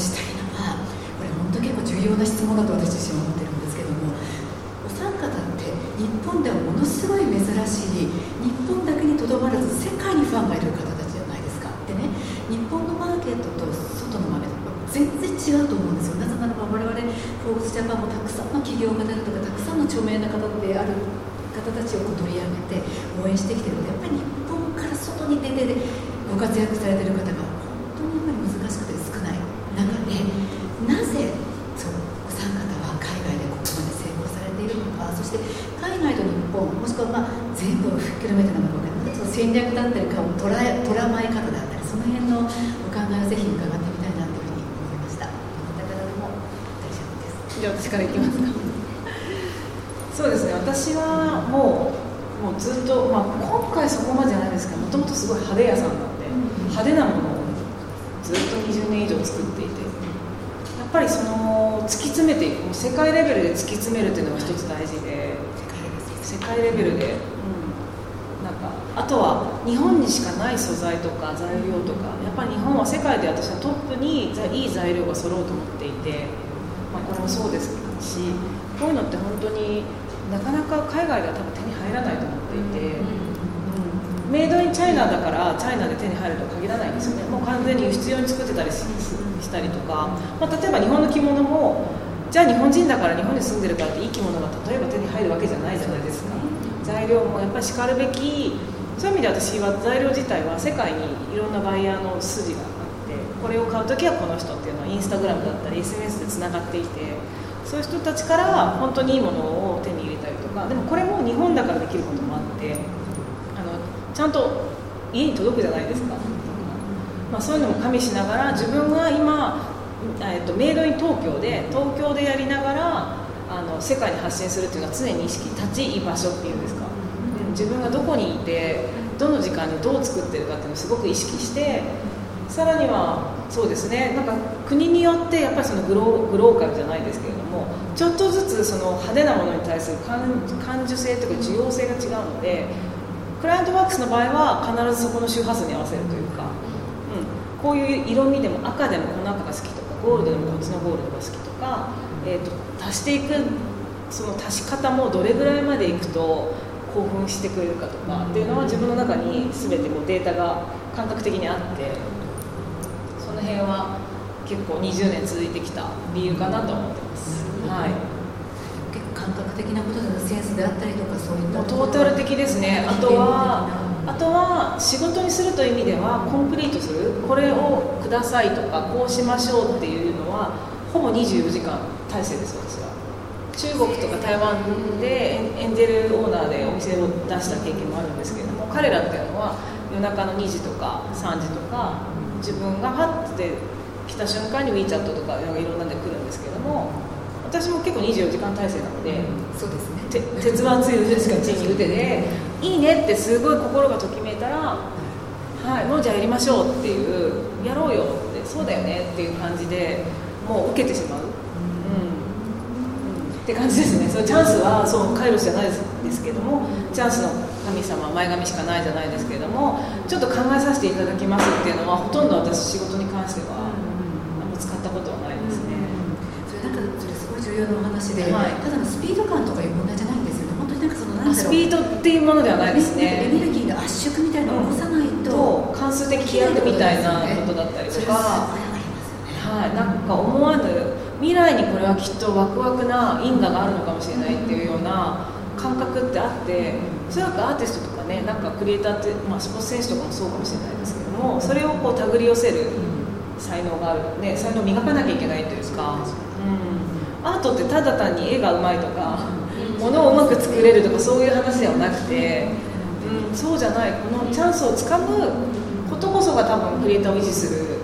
したいのはこれ本当結構重要な質問だと私自身は思ってるんですけどもお三方って日本ではものすごい珍しい日本だけにとどまらず世界にファンがいる方たちじゃないですか。でね日本のマーケットと外のマーケット全然違うと思うんですよ。なぜならば我々フォーブスジャパンもたくさんの企業家であるとかたくさんの著名な方である方たちを取り上げて応援してきてる。のでやっぱり日本から外に出てご活躍されてる方が本当にやっぱり難しくて少ない中でなぜそうお三方は海外でここまで成功されているのかそして海外と日本もしくはまあ全部をひっくるめてなのか分からない戦略だったりか捉え捉まえ方だったりその辺のお考えをぜひ伺ってみたいなというふうに思いました。どなたからでも大丈夫です。じゃあ私からいきますか？そうですね。私はもうもうずっと、まあ、今回そこまでじゃないですけどもともとすごい派手屋さんなんで、派手なものをずっと20年以上作っていてやっぱりその突き詰めていくもう世界レベルで突き詰めるっていうのが一つ大事で世界レベルで、うん、なんかあとは日本にしかない素材とか材料とか。やっぱり日本は世界で私はトップにいい材料が揃うと思っていて、まあ、これもそうですしこういうのって本当になかなか海外では多分手に入らないと思っていて、うん、メイドインチャイナだからチャイナで手に入るとは限らないんですよね。もう完全に輸出用に作ってたりしたりとか、まあ、例えば日本の着物もじゃあ日本人だから日本に住んでるからっていい着物が例えば手に入るわけじゃないじゃないですか。材料もやっぱりしかるべき。そういう意味で私は材料自体は世界にいろんなバイヤーの筋があってこれを買う時はこの人っていうのはインスタグラムだったり SNS でつながっていてそういう人たちから本当にいいものを手に入れたりとか。でもこれも日本だからできることもあってあのちゃんと家に届くじゃないですか、まあ、そういうのも加味しながら自分が今、えっと、メイドイン東京で東京でやりながらあの世界に発信するっていうのは常に意識立ち居場所っていうんですか、うん、自分がどこにいてどの時間にどう作ってるかっていうのをすごく意識してさらにはそうですねなんか国によってやっぱりそのグログローカルじゃないですけれどもちょっとずつその派手なものに対する感受性とか需要性が違うのでクライアントワークスの場合は必ずそこの周波数に合わせるというか、うん、こういう色味でも赤でもこの赤が好きとゴールドでもこっちのゴールドが好きとか、えーと、足していくその足し方もどれぐらいまでいくと興奮してくれるかとかっていうのは自分の中に全てこうデータが感覚的にあってその辺は結構20年続いてきた理由かなと思ってます。はい、結構感覚的なことでのセンスであったりとかそういったトータル的ですね。あとはあとは仕事にするという意味ではコンプリートするこれをくださいとかこうしましょうっていうのはほぼ24時間体制です私は。中国とか台湾でエンジェルオーナーでお店を出した経験もあるんですけれども彼らっていうのは夜中の2時とか3時とか自分がパッて来た瞬間に WeChat とかいろんなで来るんですけども私も結構24時間体制なので、そうですね。鉄腕つゆしか地に打てでいいねってすごい心がときめいたら、はい、もうじゃあやりましょうっていうやろうよってそうだよねっていう感じでもう受けてしまう、うん、うん、って感じですね。そのチャンスはそうカイロスじゃないですけどもチャンスの神様前髪しかないじゃないですけれどもちょっと考えさせていただきますっていうのはほとんど私仕事に関してはあんま使ったことはないですね。重要なお話で、はい、ただのスピード感とかいう問題じゃないんですよね。本当になんかそのなんスピードっていうものではないですね。エネルギーの圧縮みたいなのを起こさないと、うん、関数的飛躍みたいなことだったりとか、はい、なんか思わぬ未来にこれはきっとワクワクな因果があるのかもしれないっていうような感覚ってあっておそらくアーティストとかねなんかクリエイターって、まあ、スポーツ選手とかもそうかもしれないですけどもそれをこう手繰り寄せる才能がある、ね、才能を磨かなきゃいけないというか、うん、アートってただ単に絵がうまいとか物をうまく作れるとかそういう話ではなくて、うん、そうじゃない。このチャンスをつかむことこそが多分クリエイターを維持する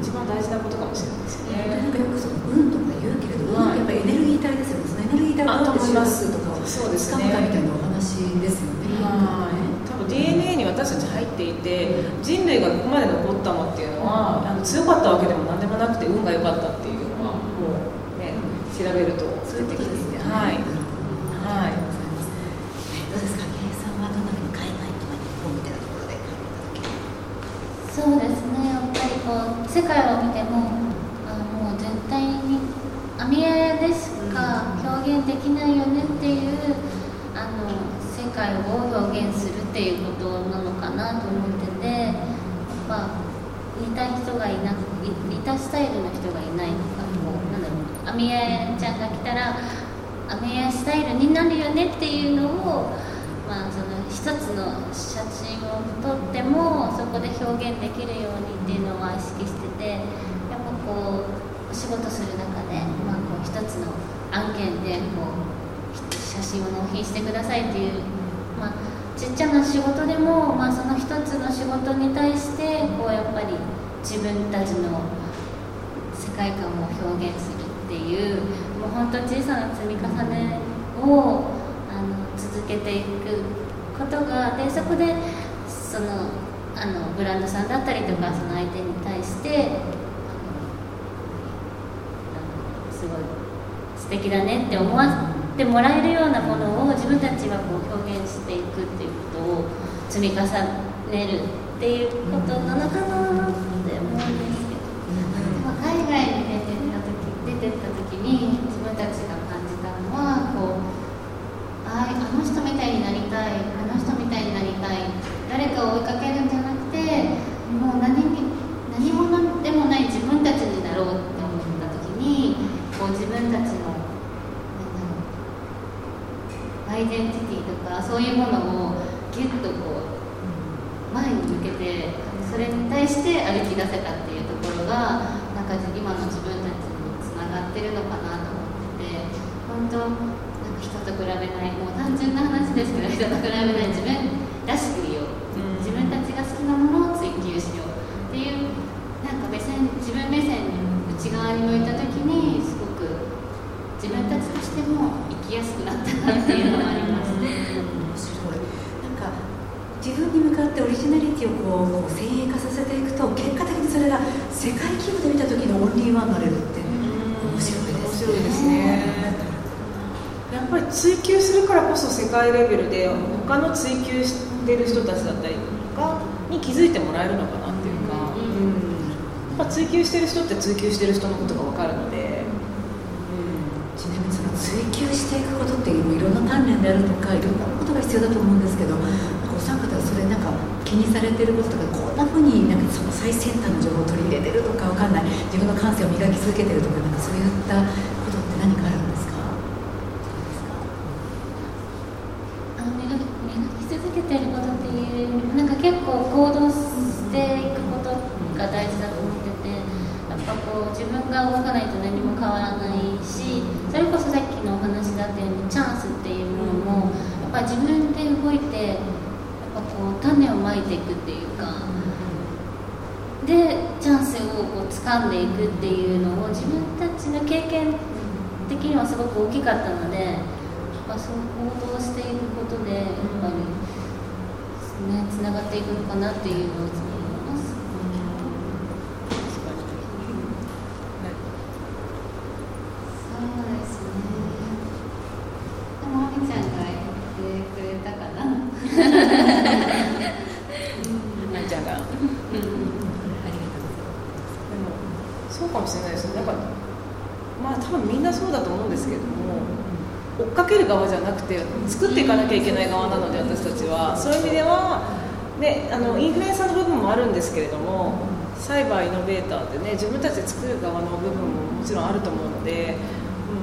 一番大事なことかもしれないですよね。なんかよくその運とか言うけれども、はい、やっぱりエネルギー体ですよね。そのエネルギー体をどうやって周波数とかをそうですね。みたいなお話ですよね。はい。多分 DNA に私たち入っていて人類がここまで残ったのっていうのはあの強かったわけでも何でもなくて運が良かったっていうのはもう調べると出てきていて、はい、はい。どうですか、計算はどんなふうに海外とか日本みたいなところでそうですね、やっぱりこう世界を見てもあの網屋でしか表できないよねっていうあの世界を表現するっていうことなのかなと思っててやっぱ似た人がいなく似たスタイルの人がいないとかこうなんだろう網屋ちゃんが来たら網屋スタイルになるよねっていうのをまあその一つの写真を撮ってもそこで表現できるようにっていうのは意識しててやっぱこうお仕事する中で、まあ、こう一つの案件でこう写真を納品してくださいっていう、まあ、ちっちゃな仕事でも、まあ、その一つの仕事に対してこうやっぱり自分たちの世界観を表現するっていうもう本当小さな積み重ねをあの続けていくことがでそこでそのあのブランドさんだったりとかその相手に対してすごい素敵だねって思わせてもらえるようなものを自分たちはこう表現していくっていうことを積み重ねるっていうことの中なって思うんですけど、まあ、海外に出てった時出てった時に自分たちが感じたのはこうああの人みたいになりたいあの人みたいになりたい誰かを追いかけるんじゃなくてもう何に何者でもない自分たちになろうって思った時にこう自分たちのアイデンティティとかそういうものをギュッとこう前に向けてそれに対して歩き出せたっていうところがなんか今の自分たちにつながってるのかなと思ってて本当なんか人と比べないもう単純な話ですけど人と比べない自分らしくいよう。自分たちが好きなものを追求しようっていうなんか目線自分目線内側に向いた時にすごく自分たちとしても生きやすくなったなっていうのはあります面白い。なんか自分に向かってオリジナリティをこうこう先鋭化させていくと結果的にそれが世界規模で見た時のオンリーワンになれるって面白いです面白いですねやっぱり追求するからこそ世界レベルで他の追求してる人たちだったりとかに気づいてもらえるのかなっていうか、やっぱ追求してる人って追求してる人のことが分かるので、ちなみにその追求していくことっていういろんな鍛錬であるとかいろんなことが必要だと思うんですけどお三方はそれなんか気にされてることとかこんなふうになんかその最先端の情報を取り入れてるとかわかんない。自分の感性を磨き続けてるとかなんかそういったことって何かあるんですかあの磨き磨き続けてることっていうなんか結構行動していくことが大事だと思っててやっぱこう自分が動かないと何も変わらないしそれこそさっきのお話だったようにチャンスっていうものもやっぱ自分で動いてやっぱこう種をまいていくっていうかでチャンスをこう掴んでいくっていうのを自分たちの経験的にはすごく大きかったので、まあ、そう行動していくことでやっぱり、ね、つながっていくのかなっていうのをいつも思います。そうですね。でも、あみちゃんが言ってくれたかな。なっちゃんが。ありがとうございでもそうかもしれないですねなんかまあ多分みんなそうだと思うんですけれども追っかける側じゃなくて作っていかなきゃいけない側なので私たちは。そういう意味では、ね、あのインフルエンサーの部分もあるんですけれどもサイバーイノベーターってね自分たちで作る側の部分ももちろんあると思うので、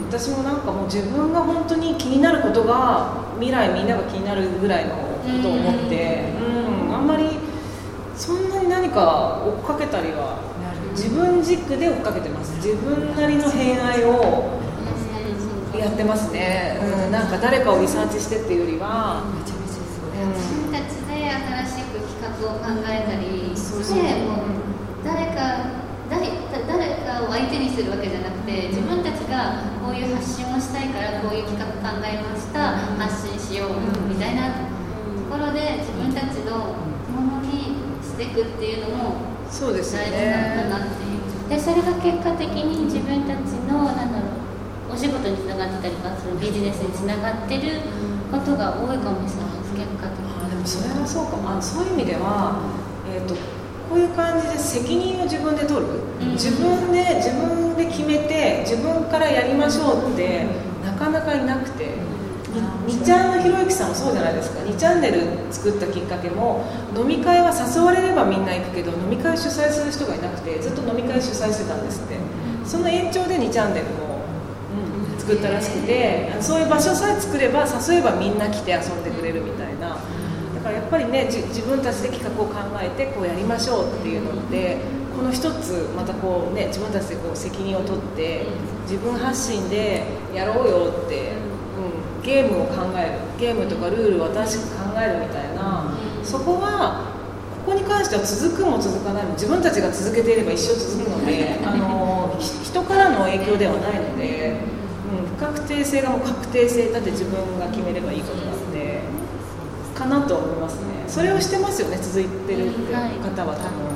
うん、私もなんかもう自分が本当に気になることが未来みんなが気になるぐらいのことを思って、うん、あんまりそんなに何か追っかけたりは自分軸で追っかけてます。自分なりの偏愛をやってますね、うん、なんか誰かをリサーチしてっていうよりは、めちゃめちゃそう自分たちで新しく企画を考えたりしてもう誰か誰誰かを相手にするわけじゃなくて自分たちがこういう発信をしたいからこういう企画考えました発信しようみたいなところで自分たちのものにしていくっていうのもそうですよ大事なんだねなっていう。でそれが結果的に自分たちのなんだろうお仕事につながってたりとかそのビジネスにつながってることが多いかもしれないです。結果的にあでもそれはそうかも。あそういう意味では、えー、とこういう感じで責任を自分で取る、うん。自分で自分で決めて自分からやりましょうってなかなかいなくて。にちゃんのひろゆきさんもそうじゃないですか。2チャンネル作ったきっかけも飲み会は誘われればみんな行くけど飲み会主催する人がいなくてずっと飲み会主催してたんですって。その延長で2チャンネルも、うん、作ったらしくてそういう場所さえ作れば誘えばみんな来て遊んでくれるみたいな。だからやっぱりね自分たちで企画を考えてこうやりましょうっていうのでこの一つまたこうね自分たちでこう責任を取って自分発信でやろうよって、うん、ゲームを考える。ゲームとかルールを新しく考えるみたいな。そこはここに関しては続くも続かないも自分たちが続けていれば一生続くのであの人からの影響ではないので、うん、不確定性がもう確定性だって自分が決めればいいことなのでかなと思いますね。それをしてますよね続いてるって方は多分。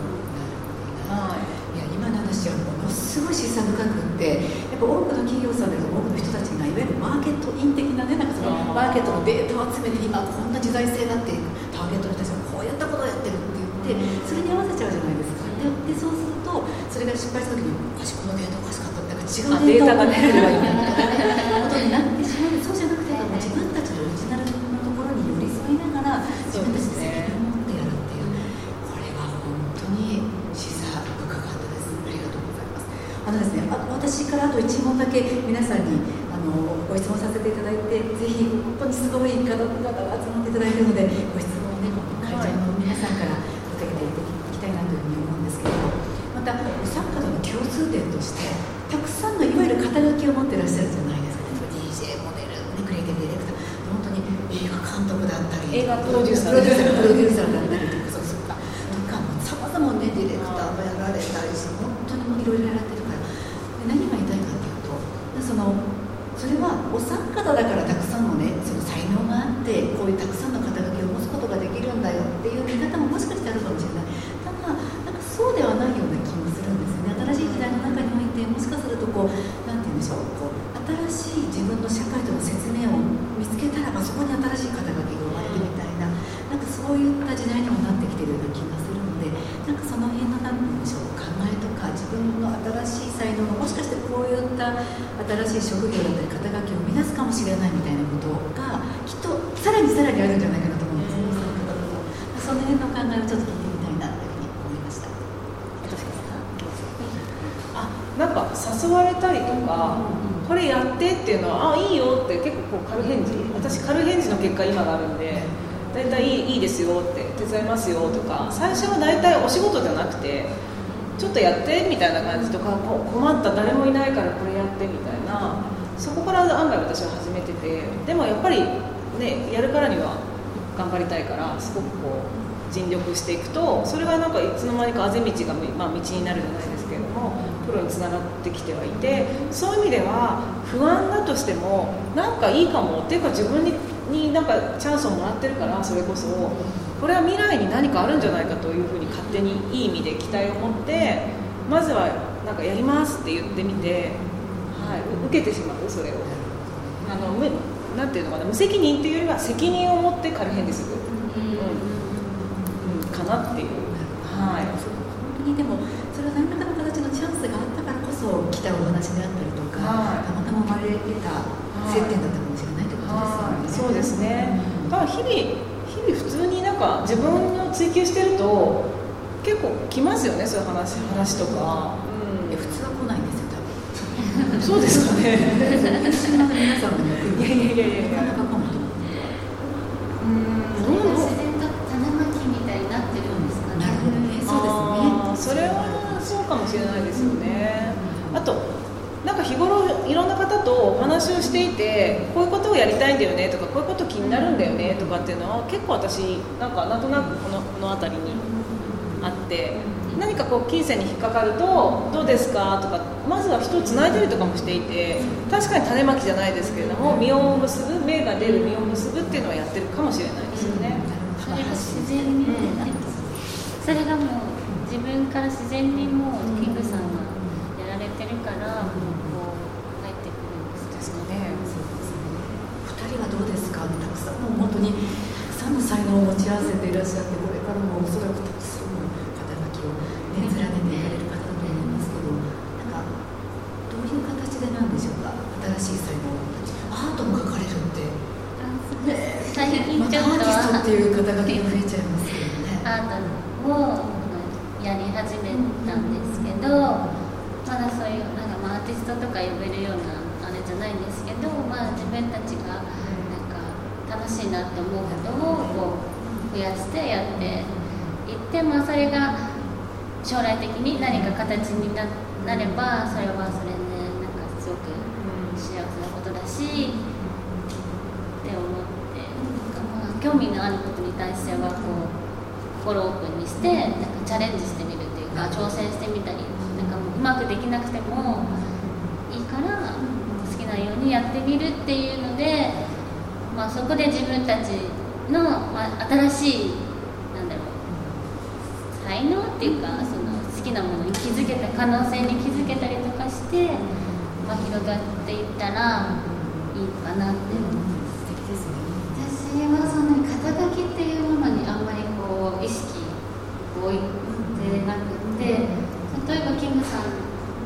はいい。や今の話はものすごい示唆深くってやっぱ多くの企業さんで多くの人たちがいわゆるマーケットイン的なねなんかそのうん。マーケットのデータを集めて今こんな時代性だってターゲットの人たちがこうやったことをやってるって言ってそれに合わせちゃうじゃないですか。ででそうするとそれが失敗した時におかしいこのデータおかしかった違うデータを持ってればいいなみたいなことになってしまうそうじゃなくて自分たちのオリジナルのところに寄り添いながら自分たちで責任を持ってやるっていうこれは本当に示唆深かったです。ありがとうございます。あのですね、あ私からあと一問だけ皆さんにあのご質問させていただいて、ぜひ本当にすごい方々が集まっていただいているので、ご質問をね、会場の皆さんから受けていきたいなというふうに思うんですけれども、またお三方の共通点として、たくさんのいわゆる肩書きを持っていらっしゃるじゃないですか。DJ、モデル、ねクリエイティブディレクター、本当に映画監督だっしかしてこういった新しい職業だったり、肩書きを生み出すかもしれないみたいなことが、きっとさらにさらにあるんじゃないかなと思うんですよ、その辺の考えをちょっと聞いてみたいなというふうに思いました。あなんか誘われたりとか、これやってっていうのはあいいよって結構こう軽返事私軽返事の結果今があるんで大体いいいいですよって手伝いますよとか最初は大体お仕事じゃなくてちょっとやってみたいな感じとか困った誰もいないからこれやってみたいな。そこから案外私は始めててでもやっぱりねやるからには頑張りたいからすごくこう尽力していくとそれがなんかいつの間にかあぜ道が、まあ、道になるじゃないですけれどもプロにつながってきてはいてそういう意味では不安だとしてもなんかいいかもっていうか自分にになんかチャンスをもらってるからそれこそ。これは未来に何かあるんじゃないかというふうに勝手にいい意味で期待を持ってまずはなんかやりますって言ってみて、はい、受けてしまうそれを。あのむなんていうのかな無責任っていうよりは責任を持って軽変でする、うん。うん、かなっていう。はい。本当にでもそれは何らかの形のチャンスがあったからこそ来たお話であったりとか、はい。たまたま生まれた接点だったかもしれないということですよね。はい。そうですね。だから日々日々普通にか自分を追求してると結構来ますよねそういう話話とか、いや普通は来ないんですよ多分。うん、そうですかね。皆さんもいやいやいやいやなかなかかもと思ううんどう自然と種まきみたいになってるんですかね。なるほど。ねそうですね。それはそうかもしれないですよね、あとなんか日頃いろんな方とお話をしていてこういうことをやりたいんだよねとかこういうこと気になるんだよねとかっていうのは結構私なんかなんとなくこのこの辺りにあって何かこう金銭に引っかかるとどうですかとかまずは人をつないだりとかもしていて確かに種まきじゃないですけれども実を結ぶ芽が出る実を結ぶっていうのはやってるかもしれないですよね。それが自然にね、それがもう自分から自然にもうキングさんがやられてるからもうこう入ってくるんですですかね二人はどうですかたくさんの本当にたくさんの才能を持ち合わせていらっしゃってこれからもおそらくたくさんの肩書きをたんですけど、まだそういうなんか、まあ、アーティストとか呼べるようなあれじゃないんですけど、まあ、自分たちがなんか楽しいなって思うことをこう増やしてやっていって、まあ、それが将来的に何か形にななればそれはそれでなんかすごく幸せなことだしって思ってなんかまあ興味のあることに対してはこう心オープンにしてなんかチャレンジしてみるっていうか挑戦してみたりなんかもううまくできなくてもいいから好きなようにやってみるっていうので、まあ、そこで自分たちの、まあ、新しいなんだろう才能っていうかその好きなものに気づけた可能性に気づけたりとかして、まあ、広がっていったらいいかなって素敵ですね。私はそんなに肩書きっていうものにあんまりこう意識を置いてなくて例えばキングさん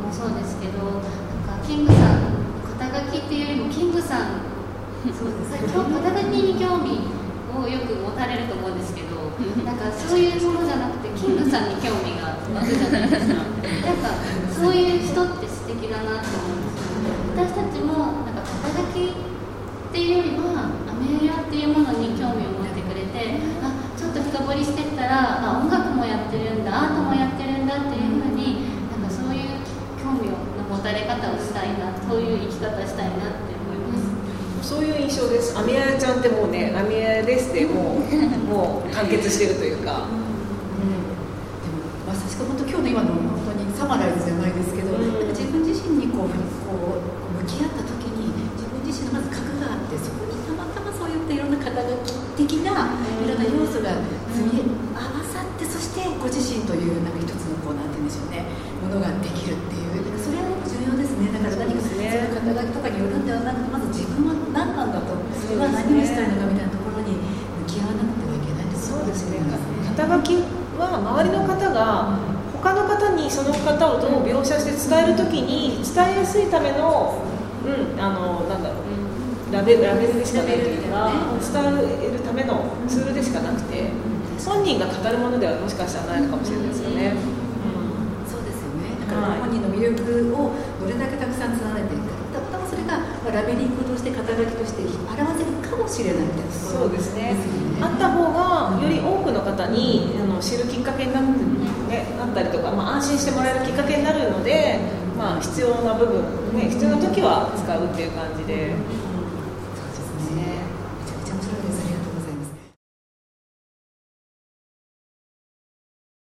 もそうですけどなんかキングさん肩書きっていうよりもキングさんそうです今日肩書きに興味をよく持たれると思うんですけどなんかそういうものじゃなくてキングさんに興味が湧くじゃないですかなんかそういう人って素敵だなって思うんですよ私たちもなんか肩書きっていうよりはアメリアっていうものに興味を持ってくれてあちょっと深掘りしてったらあ音楽もやってるんだアートもやってるんだっていうふうになんかそういう興味を持たれ方をしたいなそういう生き方したいなってそういう印象です。アミヤちゃんってもうね、アミヤですでもうもう完結してるというか。でもまさしく本当今日の今の本当にサマライズじゃないですけど、うん。なんか自分自身にこうこう向き合った時に自分自身のまず核があってそこにたまたまそういったいろんな肩書き的ないろんな要素が積み合わさってそしてご自身というなんか一つのこうなんて言うんでしょうねものができるっていう。それは重要ですね。だから何かそうですね。その肩書きとかによるんではなくは何をしたいのかみたいなところに向き合わなくてはいけないってこですね。肩書きは周りの方が他の方にその方をどう描写して伝えるときに伝えやすいための、うん、あのなんだろうラベルラベルでしかないというか伝えるためのツールでしかなくて本人が語るものではもしかしたらないのかもしれないですよね。そうですよね。だからはい本人の魅力をどれだけたくさん連ねていったら、たまたまそれがラベリングとして肩書きとして表せるかもしれないみたいなそうですねねあった方がより多くの方にあの知るきっかけになって、ね、なったりとか、まあ、安心してもらえるきっかけになるので、まあ、必要な部分、ね、必要な時は使うっていう感じで。